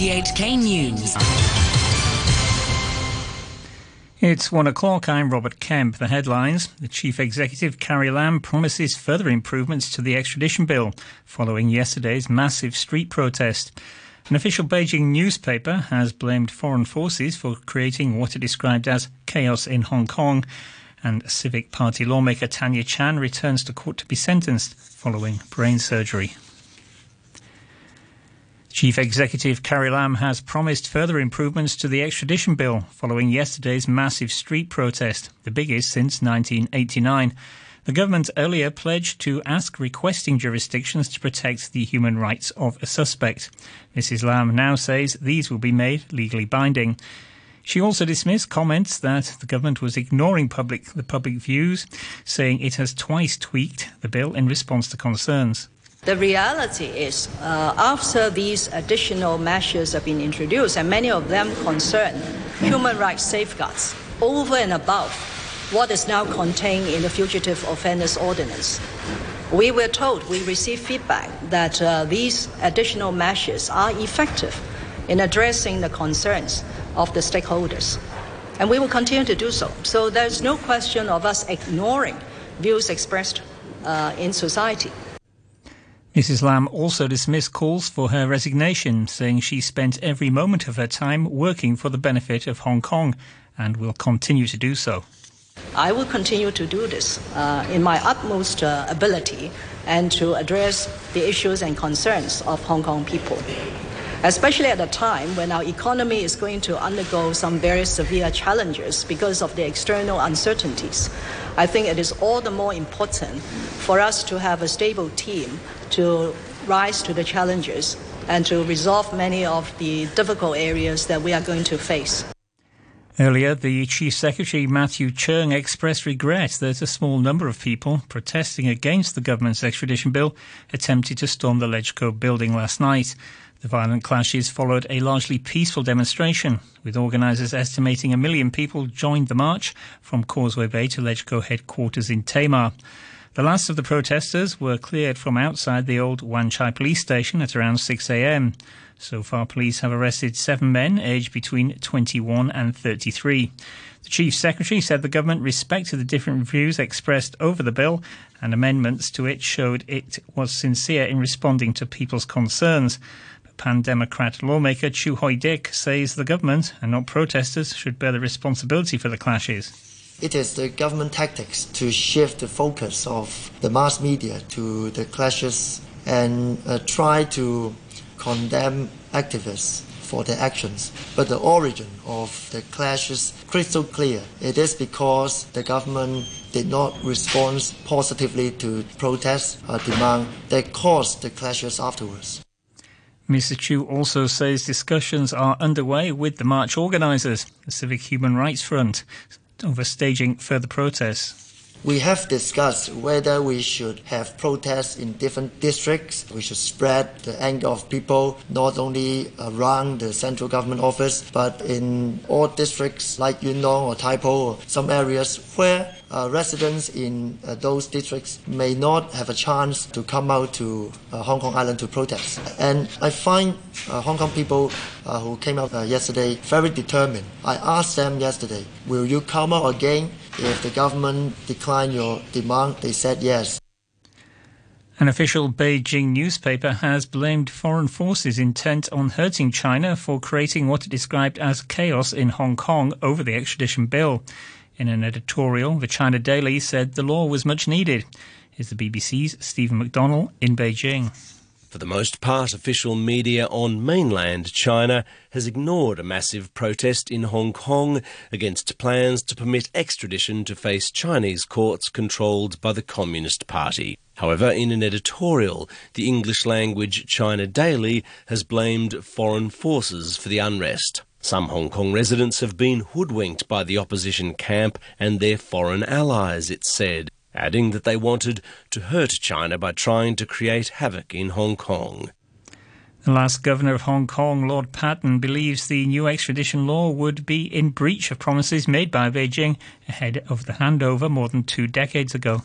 RTHK News. It's one o'clock. I'm Robert Kemp. The headlines. The Chief Executive, Carrie Lam, promises further improvements to the extradition bill following yesterday's massive street protest. An official Beijing newspaper has blamed foreign forces for creating what it described as chaos in Hong Kong. And Civic Party lawmaker Tanya Chan returns to court to be sentenced following brain surgery. Chief Executive Carrie Lam has promised further improvements to the extradition bill following yesterday's massive street protest, the biggest since 1989. The government earlier pledged to ask requesting jurisdictions to protect the human rights of a suspect. Mrs. Lam now says these will be made legally binding. She also dismissed comments that the government was ignoring public the public views, saying it has twice tweaked the bill in response to concerns. The reality is, uh, after these additional measures have been introduced, and many of them concern human rights safeguards over and above what is now contained in the Fugitive Offenders Ordinance. We were told, we received feedback that uh, these additional measures are effective in addressing the concerns of the stakeholders. And we will continue to do so. So there's no question of us ignoring views expressed uh, in society. Mrs. Lam also dismissed calls for her resignation, saying she spent every moment of her time working for the benefit of Hong Kong and will continue to do so. I will continue to do this uh, in my utmost uh, ability and to address the issues and concerns of Hong Kong people, especially at a time when our economy is going to undergo some very severe challenges because of the external uncertainties. I think it is all the more important for us to have a stable team to rise to the challenges and to resolve many of the difficult areas that we are going to face. Earlier, the Chief Secretary Matthew Cheung expressed regret that a small number of people protesting against the government's extradition bill attempted to storm the LegCo building last night. The violent clashes followed a largely peaceful demonstration, with organisers estimating a million people joined the march from Causeway Bay to LegCo headquarters in Tamar. The last of the protesters were cleared from outside the old Wan Chai police station at around 6 a.m. So far, police have arrested seven men aged between 21 and 33. The Chief Secretary said the government respected the different views expressed over the bill, and amendments to it showed it was sincere in responding to people's concerns. Pan Democrat lawmaker Chu Hoi Dick says the government and not protesters should bear the responsibility for the clashes. It is the government tactics to shift the focus of the mass media to the clashes and uh, try to condemn activists for their actions. But the origin of the clashes crystal clear. It is because the government did not respond positively to protests uh, demand that caused the clashes afterwards. Mr. Chu also says discussions are underway with the march organisers, the Civil Human Rights Front, over staging further protests. We have discussed whether we should have protests in different districts. We should spread the anger of people not only around the central government office, but in all districts like Yuen Long or Tai Po, or some areas where uh, residents in uh, those districts may not have a chance to come out to uh, Hong Kong Island to protest. And I find uh, Hong Kong people uh, who came out uh, yesterday very determined. I asked them yesterday, will you come out again if the government decline your demand? They said yes. An official Beijing newspaper has blamed foreign forces intent on hurting China for creating what it described as chaos in Hong Kong over the extradition bill. In an editorial, the China Daily said the law was much needed. Is the BBC's Stephen McDonnell in Beijing. For the most part, official media on mainland China has ignored a massive protest in Hong Kong against plans to permit extradition to face Chinese courts controlled by the Communist Party. However, in an editorial, the English language China Daily has blamed foreign forces for the unrest. Some Hong Kong residents have been hoodwinked by the opposition camp and their foreign allies, it said, adding that they wanted to hurt China by trying to create havoc in Hong Kong. The last governor of Hong Kong, Lord Patten, believes the new extradition law would be in breach of promises made by Beijing ahead of the handover more than two decades ago.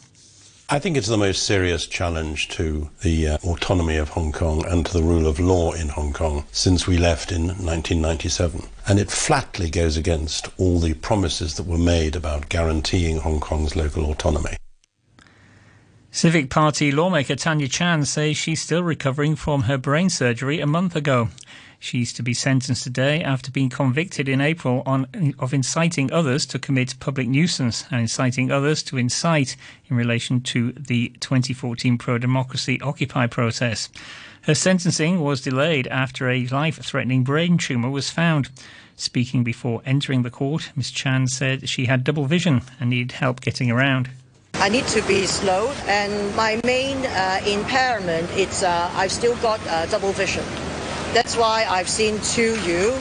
I think it's the most serious challenge to the uh, autonomy of Hong Kong and to the rule of law in Hong Kong since we left in 1997. And it flatly goes against all the promises that were made about guaranteeing Hong Kong's local autonomy. Civic Party lawmaker Tanya Chan says she's still recovering from her brain surgery a month ago. She's to be sentenced today after being convicted in April on, of inciting others to commit public nuisance and inciting others to incite in relation to the 2014 pro democracy Occupy protest. Her sentencing was delayed after a life threatening brain tumour was found. Speaking before entering the court, Ms. Chan said she had double vision and needed help getting around. I need to be slow, and my main uh, impairment is uh, I've still got uh, double vision. That's why I've seen 2U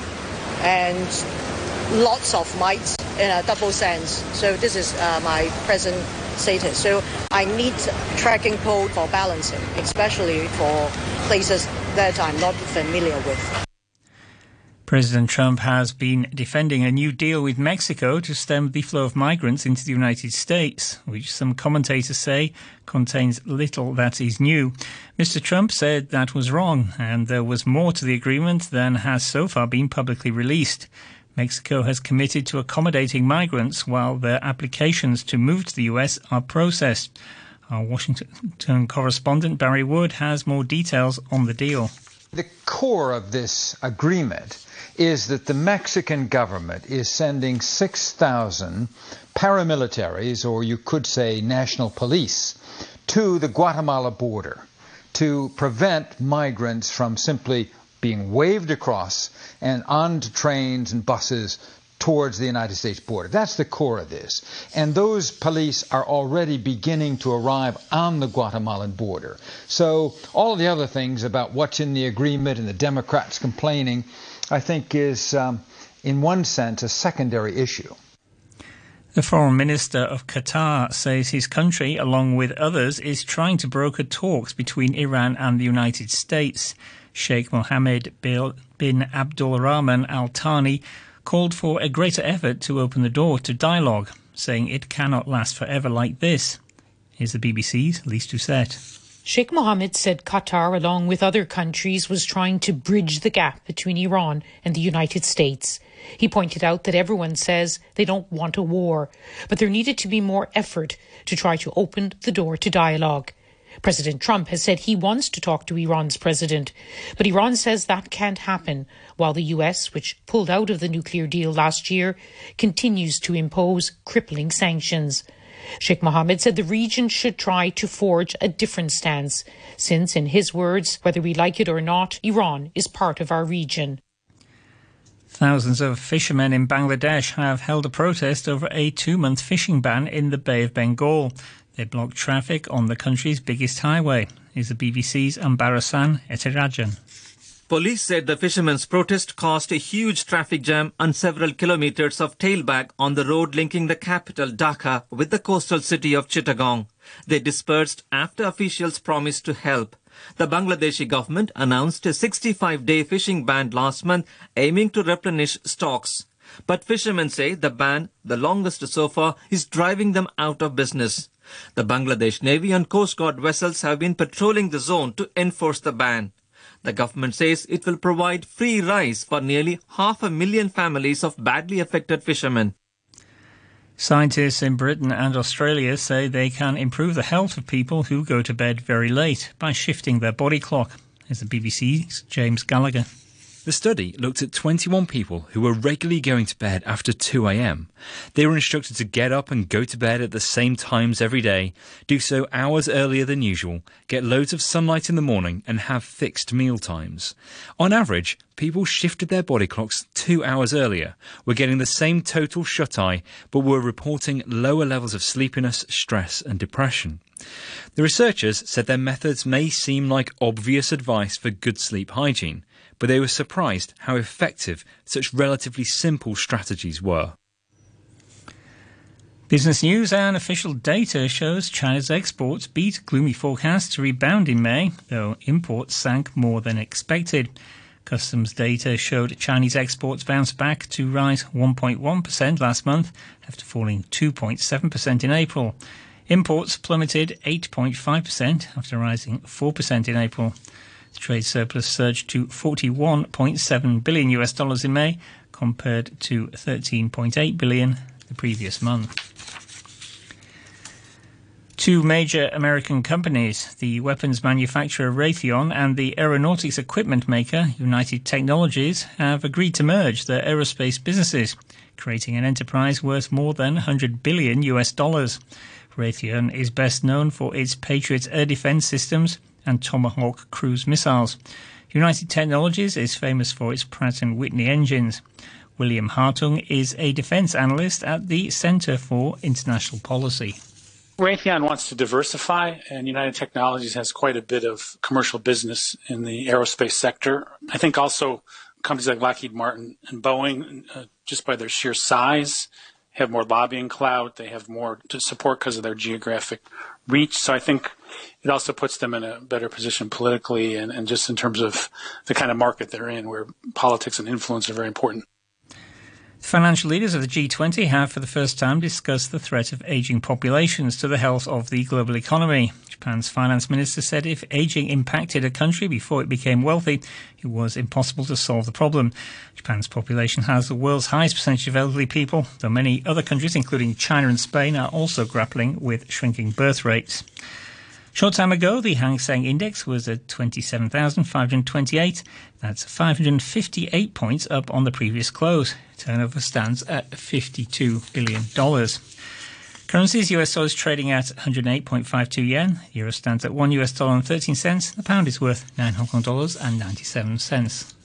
and lots of mites in a double sense. So this is uh, my present status. So I need tracking pole for balancing, especially for places that I'm not familiar with. President Trump has been defending a new deal with Mexico to stem the flow of migrants into the United States, which some commentators say contains little that is new. Mr. Trump said that was wrong, and there was more to the agreement than has so far been publicly released. Mexico has committed to accommodating migrants while their applications to move to the US are processed. Our Washington correspondent Barry Wood has more details on the deal. The core of this agreement is that the Mexican government is sending 6,000 paramilitaries, or you could say national police, to the Guatemala border to prevent migrants from simply being waved across and onto trains and buses towards the United States border. That's the core of this. And those police are already beginning to arrive on the Guatemalan border. So all the other things about what's in the agreement and the Democrats complaining, I think is, um, in one sense, a secondary issue. The foreign minister of Qatar says his country, along with others, is trying to broker talks between Iran and the United States. Sheikh Mohammed bin Abdul Rahman Al Thani called for a greater effort to open the door to dialogue, saying it cannot last forever like this. Here's the BBC's Lyse Doucet. Sheikh Mohammed said Qatar, along with other countries, was trying to bridge the gap between Iran and the United States. He pointed out that everyone says they don't want a war, but there needed to be more effort to try to open the door to dialogue. President Trump has said he wants to talk to Iran's president, but Iran says that can't happen, while the US, which pulled out of the nuclear deal last year, continues to impose crippling sanctions. Sheikh Mohammed said the region should try to forge a different stance, since, in his words, whether we like it or not, Iran is part of our region. Thousands of fishermen in Bangladesh have held a protest over a two month fishing ban in the Bay of Bengal. They blocked traffic on the country's biggest highway. Is the BBC's Ambarasan Ethirajan. Police said the fishermen's protest caused a huge traffic jam and several kilometers of tailback on the road linking the capital Dhaka with the coastal city of Chittagong. They dispersed after officials promised to help. The Bangladeshi government announced a 65-day fishing ban last month, aiming to replenish stocks. But fishermen say the ban, the longest so far, is driving them out of business. The Bangladesh Navy and Coast Guard vessels have been patrolling the zone to enforce the ban. The government says it will provide free rice for nearly half a million families of badly affected fishermen. Scientists in Britain and Australia say they can improve the health of people who go to bed very late by shifting their body clock. As the BBC's James Gallagher. The study looked at 21 people who were regularly going to bed after 2am. They were instructed to get up and go to bed at the same times every day, do so hours earlier than usual, get loads of sunlight in the morning, and have fixed meal times. On average, people shifted their body clocks two hours earlier, were getting the same total shut eye, but were reporting lower levels of sleepiness, stress, and depression. The researchers said their methods may seem like obvious advice for good sleep hygiene but they were surprised how effective such relatively simple strategies were. Business news and official data shows China's exports beat gloomy forecasts to rebound in May, though imports sank more than expected. Customs data showed Chinese exports bounced back to rise 1.1% last month after falling 2.7% in April. Imports plummeted 8.5% after rising 4% in April. The trade surplus surged to 41.7 billion US dollars in May compared to 13.8 billion the previous month. Two major American companies, the weapons manufacturer Raytheon and the aeronautics equipment maker United Technologies, have agreed to merge their aerospace businesses, creating an enterprise worth more than 100 billion US dollars. Raytheon is best known for its Patriot air defense systems and Tomahawk cruise missiles. United Technologies is famous for its Pratt & Whitney engines. William Hartung is a defense analyst at the Center for International Policy. Raytheon wants to diversify, and United Technologies has quite a bit of commercial business in the aerospace sector. I think also companies like Lockheed Martin and Boeing, uh, just by their sheer size, have more lobbying clout. They have more to support because of their geographic reach. So I think it also puts them in a better position politically and, and just in terms of the kind of market they're in, where politics and influence are very important. Financial leaders of the G20 have for the first time discussed the threat of aging populations to the health of the global economy. Japan's finance minister said if aging impacted a country before it became wealthy, it was impossible to solve the problem. Japan's population has the world's highest percentage of elderly people, though many other countries, including China and Spain, are also grappling with shrinking birth rates. Short time ago, the Hang Seng Index was at 27,528. That's 558 points up on the previous close. Turnover stands at $52 billion. Currencies, US dollar is trading at 108.52 yen. Euro stands at 1 US dollar and 13 cents. The pound is worth 9 Hong Kong dollars and 97 cents.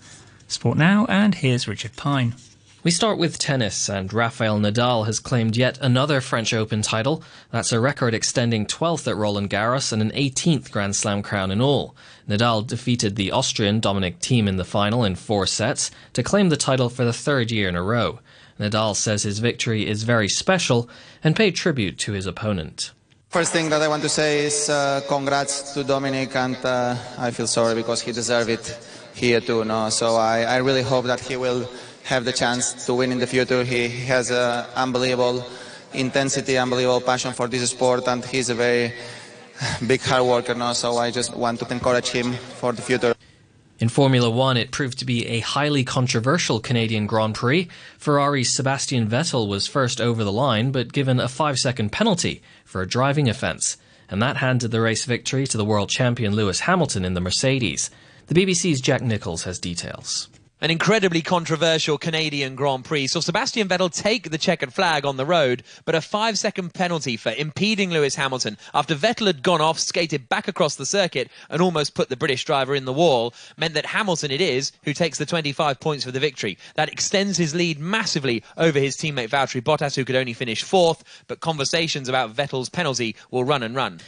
Sport now, and here's Richard Pine. We start with tennis, and Rafael Nadal has claimed yet another French Open title. That's a record extending 12th at Roland Garros and an 18th Grand Slam crown in all. Nadal defeated the Austrian Dominic Thiem in the final in four sets to claim the title for the third year in a row. Nadal says his victory is very special and paid tribute to his opponent. First thing that I want to say is uh, congrats to Dominic, and uh, I feel sorry because he deserved it here too. No? So I, I really hope that he will have the chance to win in the future. He has an unbelievable intensity, unbelievable passion for this sport, and he's a very big hard worker now. So I just want to encourage him for the future. In Formula One, it proved to be a highly controversial Canadian Grand Prix. Ferrari's Sebastian Vettel was first over the line, but given a five second penalty for a driving offence. And that handed the race victory to the world champion Lewis Hamilton in the Mercedes. The BBC's Jack Nicholls has details. An incredibly controversial Canadian Grand Prix saw Sebastian Vettel take the checkered flag on the road, but a five second penalty for impeding Lewis Hamilton after Vettel had gone off, skated back across the circuit, and almost put the British driver in the wall meant that Hamilton it is who takes the 25 points for the victory. That extends his lead massively over his teammate Valtteri Bottas, who could only finish fourth, but conversations about Vettel's penalty will run and run.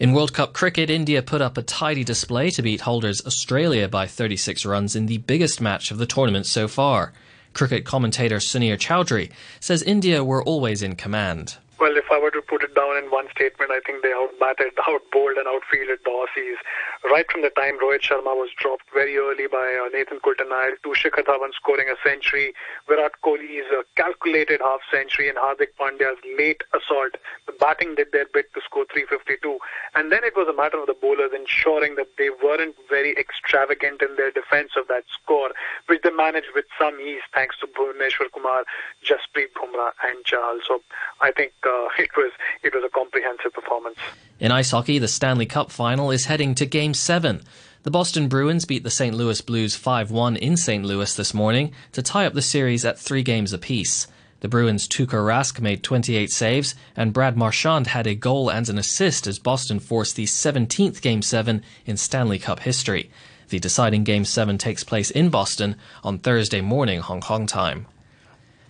In World Cup cricket, India put up a tidy display to beat holders Australia by 36 runs in the biggest match of the tournament so far. Cricket commentator Sunir Chowdhury says India were always in command. Well, if I were to put it down in one statement, I think they outbatted, outbowled, and outfielded the Aussies. Right from the time Rohit Sharma was dropped very early by uh, Nathan Coulter-Nile to Shikhar Dhawan scoring a century, Virat Kohli's uh, calculated half century, and Hardik Pandya's late assault, the batting did their bit to score 352. And then it was a matter of the bowlers ensuring that they weren't very extravagant in their defense of that score, which they managed with some ease thanks to Bhuvneshwar Kumar, Jasprit Bumrah, and Chahal. So I think uh, Uh, it was it was a comprehensive performance. In ice hockey, the Stanley Cup final is heading to Game 7. The Boston Bruins beat the St. Louis Blues 5 1 in St. Louis this morning to tie up the series at three games apiece. The Bruins' Tuukka Rask made 28 saves, and Brad Marchand had a goal and an assist as Boston forced the 17th Game 7 in Stanley Cup history. The deciding Game 7 takes place in Boston on Thursday morning Hong Kong time.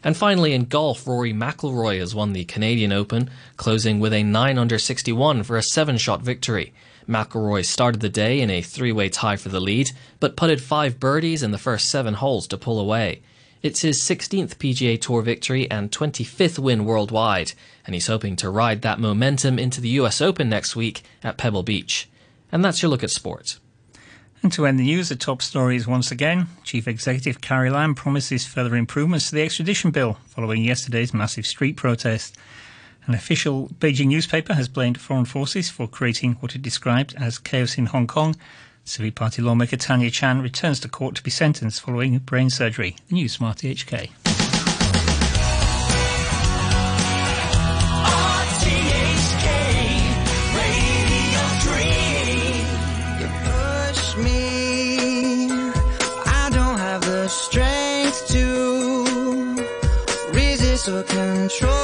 And finally, in golf, Rory McIlroy has won the Canadian Open, closing with a 9 under 61 for a seven shot victory. McIlroy started the day in a three way tie for the lead, but putted five birdies in the first seven holes to pull away. It's his 16th PGA Tour victory and 25th win worldwide, and he's hoping to ride that momentum into the US Open next week at Pebble Beach. And that's your look at sport. And to end the news, the top story is once again Chief Executive Carrie Lam promises further improvements to the extradition bill following yesterday's massive street protest. An official Beijing newspaper has blamed foreign forces for creating what it described as chaos in Hong Kong. Civic Party lawmaker Tanya Chan returns to court to be sentenced following brain surgery. The News Smart HK. Control